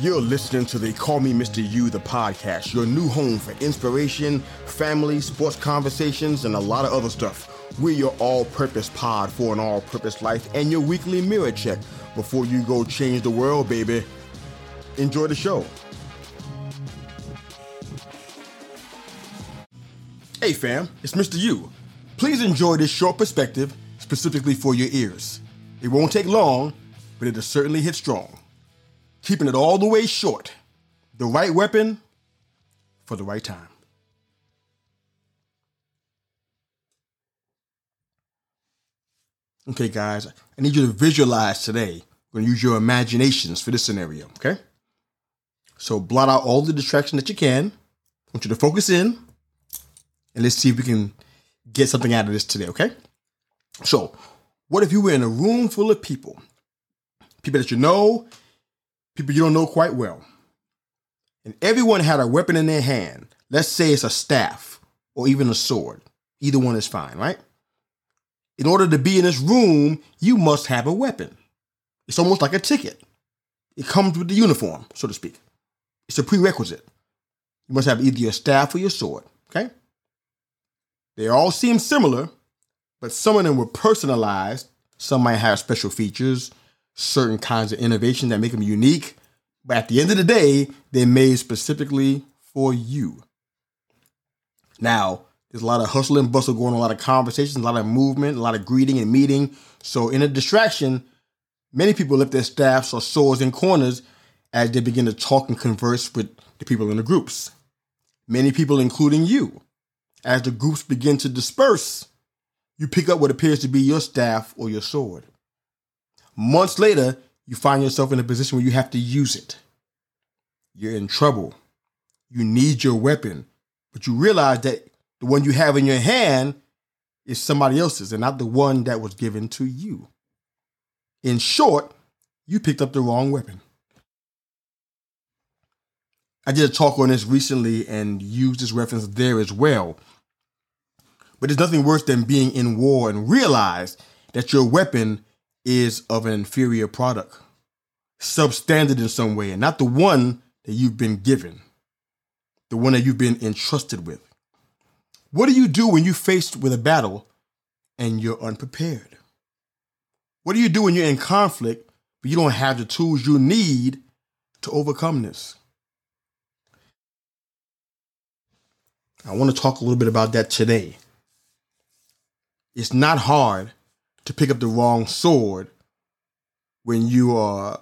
You're listening to the Call Me Mr. You, the podcast, your new home for inspiration, family, sports conversations, and a lot of other stuff. We're your all purpose pod for an all purpose life and your weekly mirror check before you go change the world, baby. Enjoy the show. Hey, fam, it's Mr. You. Please enjoy this short perspective specifically for your ears. It won't take long, but it'll certainly hit strong keeping it all the way short. The right weapon for the right time. Okay, guys, I need you to visualize today. We're going to use your imaginations for this scenario, okay? So blot out all the distraction that you can. I want you to focus in and let's see if we can get something out of this today, okay? So, what if you were in a room full of people? People that you know people you don't know quite well. And everyone had a weapon in their hand. Let's say it's a staff or even a sword. Either one is fine, right? In order to be in this room, you must have a weapon. It's almost like a ticket. It comes with the uniform, so to speak. It's a prerequisite. You must have either your staff or your sword, okay? They all seem similar, but some of them were personalized. Some might have special features certain kinds of innovation that make them unique. But at the end of the day, they're made specifically for you. Now, there's a lot of hustle and bustle going on, a lot of conversations, a lot of movement, a lot of greeting and meeting. So, in a distraction, many people lift their staffs or swords in corners as they begin to talk and converse with the people in the groups. Many people, including you, as the groups begin to disperse, you pick up what appears to be your staff or your sword. Months later, you find yourself in a position where you have to use it. You're in trouble. You need your weapon, but you realize that the one you have in your hand is somebody else's and not the one that was given to you. In short, you picked up the wrong weapon. I did a talk on this recently and used this reference there as well. But there's nothing worse than being in war and realize that your weapon is of an inferior product, substandard in some way, and not the one that you've been given, the one that you've been entrusted with. What do you do when you're faced with a battle and you're unprepared? What do you do when you're in conflict but you don't have the tools you need to overcome this? I want to talk a little bit about that today. It's not hard to pick up the wrong sword when you are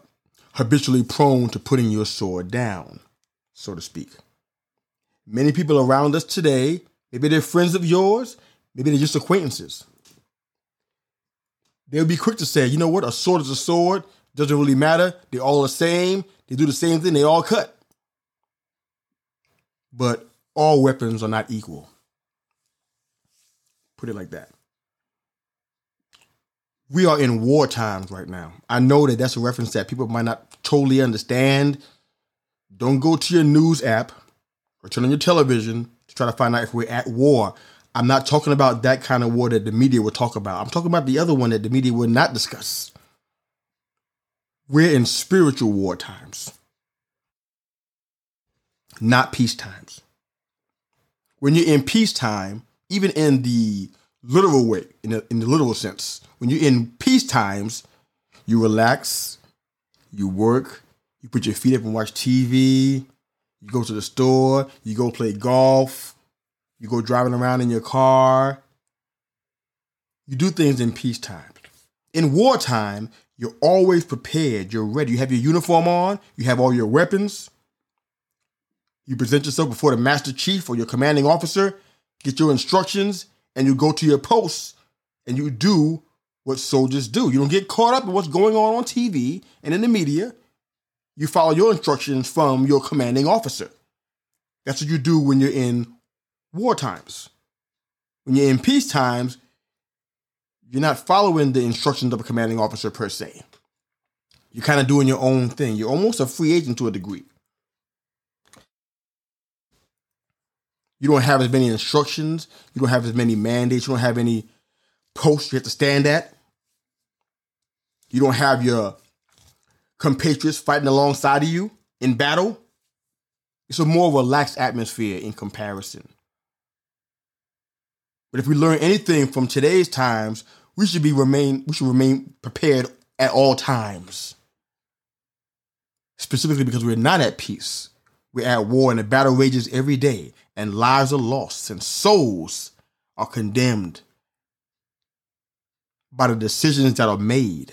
habitually prone to putting your sword down, so to speak. Many people around us today, maybe they're friends of yours, maybe they're just acquaintances. They'll be quick to say, you know what, a sword is a sword, doesn't really matter, they're all the same, they do the same thing, they all cut. But all weapons are not equal. Put it like that we are in war times right now. I know that that's a reference that people might not totally understand. Don't go to your news app or turn on your television to try to find out if we're at war. I'm not talking about that kind of war that the media will talk about. I'm talking about the other one that the media will not discuss. We're in spiritual war times, not peace times. When you're in peacetime, even in the literal way, in the, in the literal sense. When you're in peace times, you relax, you work, you put your feet up and watch TV, you go to the store, you go play golf, you go driving around in your car. You do things in peacetime. In wartime, you're always prepared. You're ready. You have your uniform on, you have all your weapons. You present yourself before the master chief or your commanding officer, get your instructions, and you go to your posts and you do what soldiers do. You don't get caught up in what's going on on TV and in the media. You follow your instructions from your commanding officer. That's what you do when you're in war times. When you're in peace times, you're not following the instructions of a commanding officer per se. You're kind of doing your own thing. You're almost a free agent to a degree. You don't have as many instructions. You don't have as many mandates. You don't have any posts you have to stand at. You don't have your compatriots fighting alongside of you in battle, it's a more relaxed atmosphere in comparison. But if we learn anything from today's times, we should be remain we should remain prepared at all times. Specifically because we're not at peace. We're at war and the battle rages every day, and lives are lost, and souls are condemned by the decisions that are made,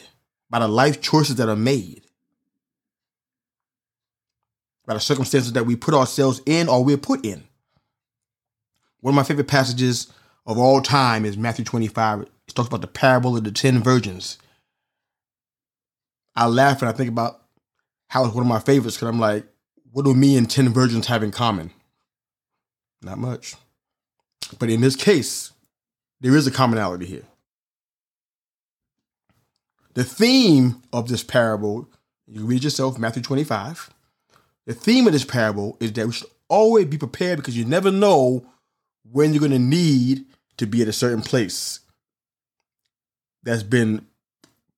by the life choices that are made, by the circumstances that we put ourselves in or we're put in. One of my favorite passages of all time is Matthew 25. It talks about the parable of the 10 virgins. I laugh and I think about how it's one of my favorites because I'm like, what do me and 10 virgins have in common? Not much. But in this case, there is a commonality here. The theme of this parable, you read yourself, Matthew 25. The theme of this parable is that we should always be prepared because you never know when you're going to need to be at a certain place that's been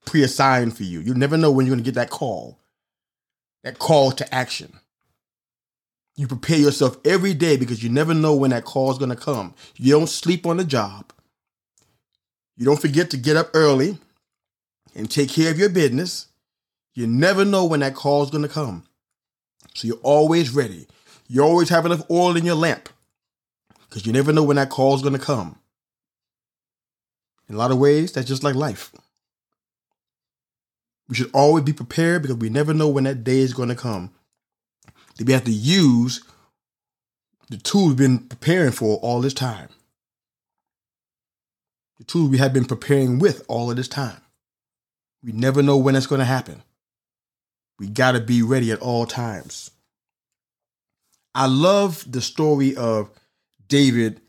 pre-assigned for you. You never know when you're going to get that call, that call to action. You prepare yourself every day because you never know when that call is going to come. You don't sleep on the job. You don't forget to get up early and take care of your business. You never know when that call is going to come. So you're always ready. You always have enough oil in your lamp because you never know when that call is going to come. In a lot of ways, that's just like life. We should always be prepared because we never know when that day is going to come. We have to use the tools we've been preparing for all this time. The tools we have been preparing with all of this time. We never know when it's going to happen. We got to be ready at all times. I love the story of David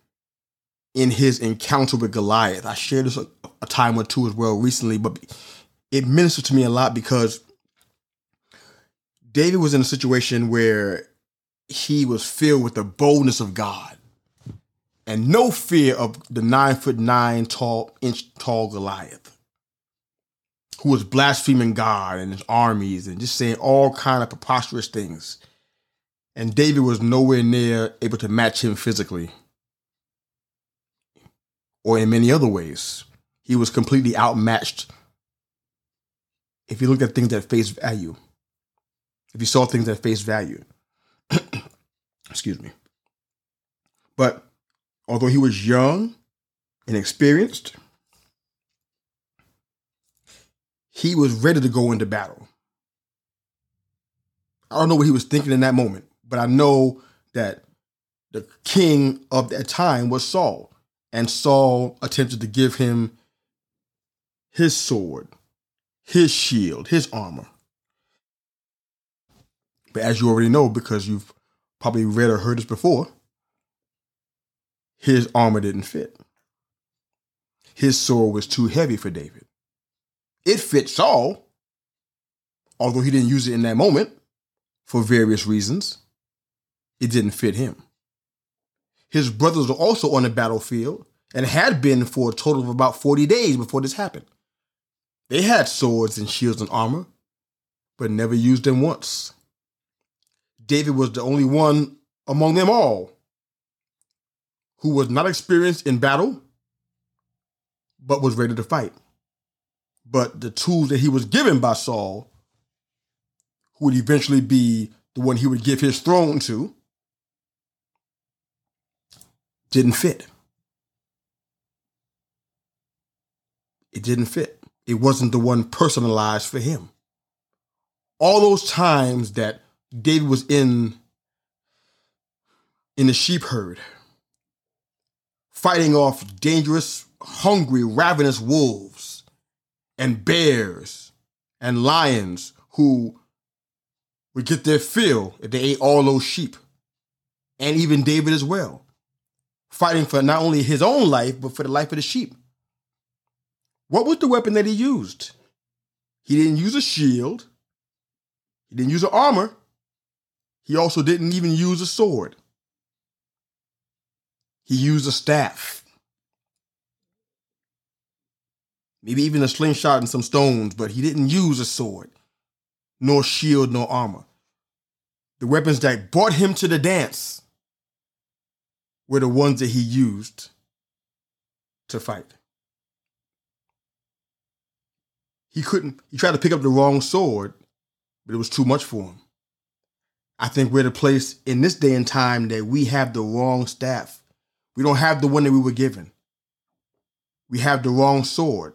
in his encounter with Goliath. I shared this a, a time or two as well recently, but it ministered to me a lot because David was in a situation where he was filled with the boldness of God and no fear of the nine foot nine tall inch tall Goliath, who was blaspheming God and his armies and just saying all kind of preposterous things. And David was nowhere near able to match him physically or in many other ways. He was completely outmatched if you looked at things at face value. If you saw things at face value. Excuse me. But although he was young and experienced, he was ready to go into battle. I don't know what he was thinking in that moment, but I know that the king of that time was Saul and Saul attempted to give him his sword, his shield, his armor. But as you already know, because you've probably read or heard this before, his armor didn't fit. His sword was too heavy for David. It fit Saul, although he didn't use it in that moment for various reasons. It didn't fit him. His brothers were also on the battlefield and had been for a total of about 40 days before this happened. They had swords and shields and armor, but never used them once. David was the only one among them all who was not experienced in battle, but was ready to fight. But the tools that he was given by Saul, who would eventually be the one he would give his throne to, didn't fit. It didn't fit. It wasn't the one personalized for him. All those times that David was in in the sheep herd, fighting off dangerous, hungry, ravenous wolves and bears and lions who would get their fill if they ate all those sheep, and even David as well fighting for not only his own life, but for the life of the sheep. What was the weapon that he used? He didn't use a shield. He didn't use an armor. He also didn't even use a sword. He used a staff. Maybe even a slingshot and some stones, but he didn't use a sword, nor shield, nor armor. the weapons that brought him to the dance were the ones that he used to fight. He couldn't, he tried to pick up the wrong sword, but it was too much for him. I think we're a place in this day and time that we have the wrong staff. We don't have the one that we were given. We have the wrong sword.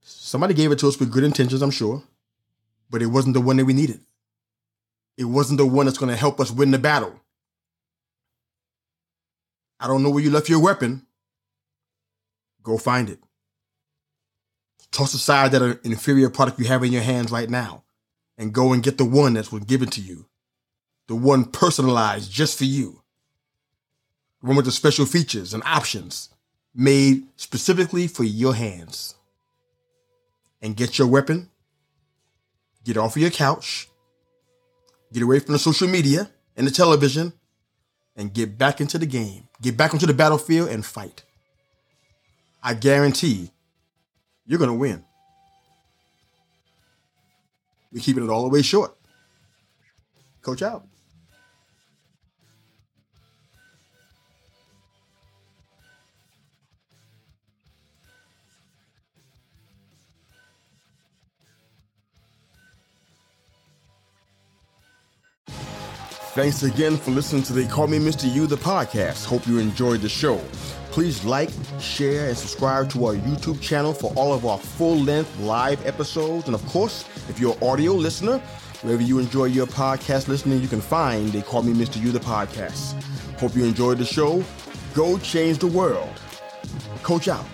Somebody gave it to us with good intentions, I'm sure, but it wasn't the one that we needed. It wasn't the one that's going to help us win the battle. I don't know where you left your weapon. Go find it. Toss aside that uh, inferior product you have in your hands right now and go and get the one that's was given to you. The one personalized just for you. The one with the special features and options made specifically for your hands. And get your weapon, get off of your couch, get away from the social media and the television, and get back into the game. Get back onto the battlefield and fight. I guarantee you're going to win. We're keeping it all the way short. Coach out. Thanks again for listening to the Call Me Mr. You, the podcast. Hope you enjoyed the show. Please like, share, and subscribe to our YouTube channel for all of our full length live episodes. And of course, if you're an audio listener, wherever you enjoy your podcast listening, you can find They Call Me Mr. You, the podcast. Hope you enjoyed the show. Go change the world. Coach out.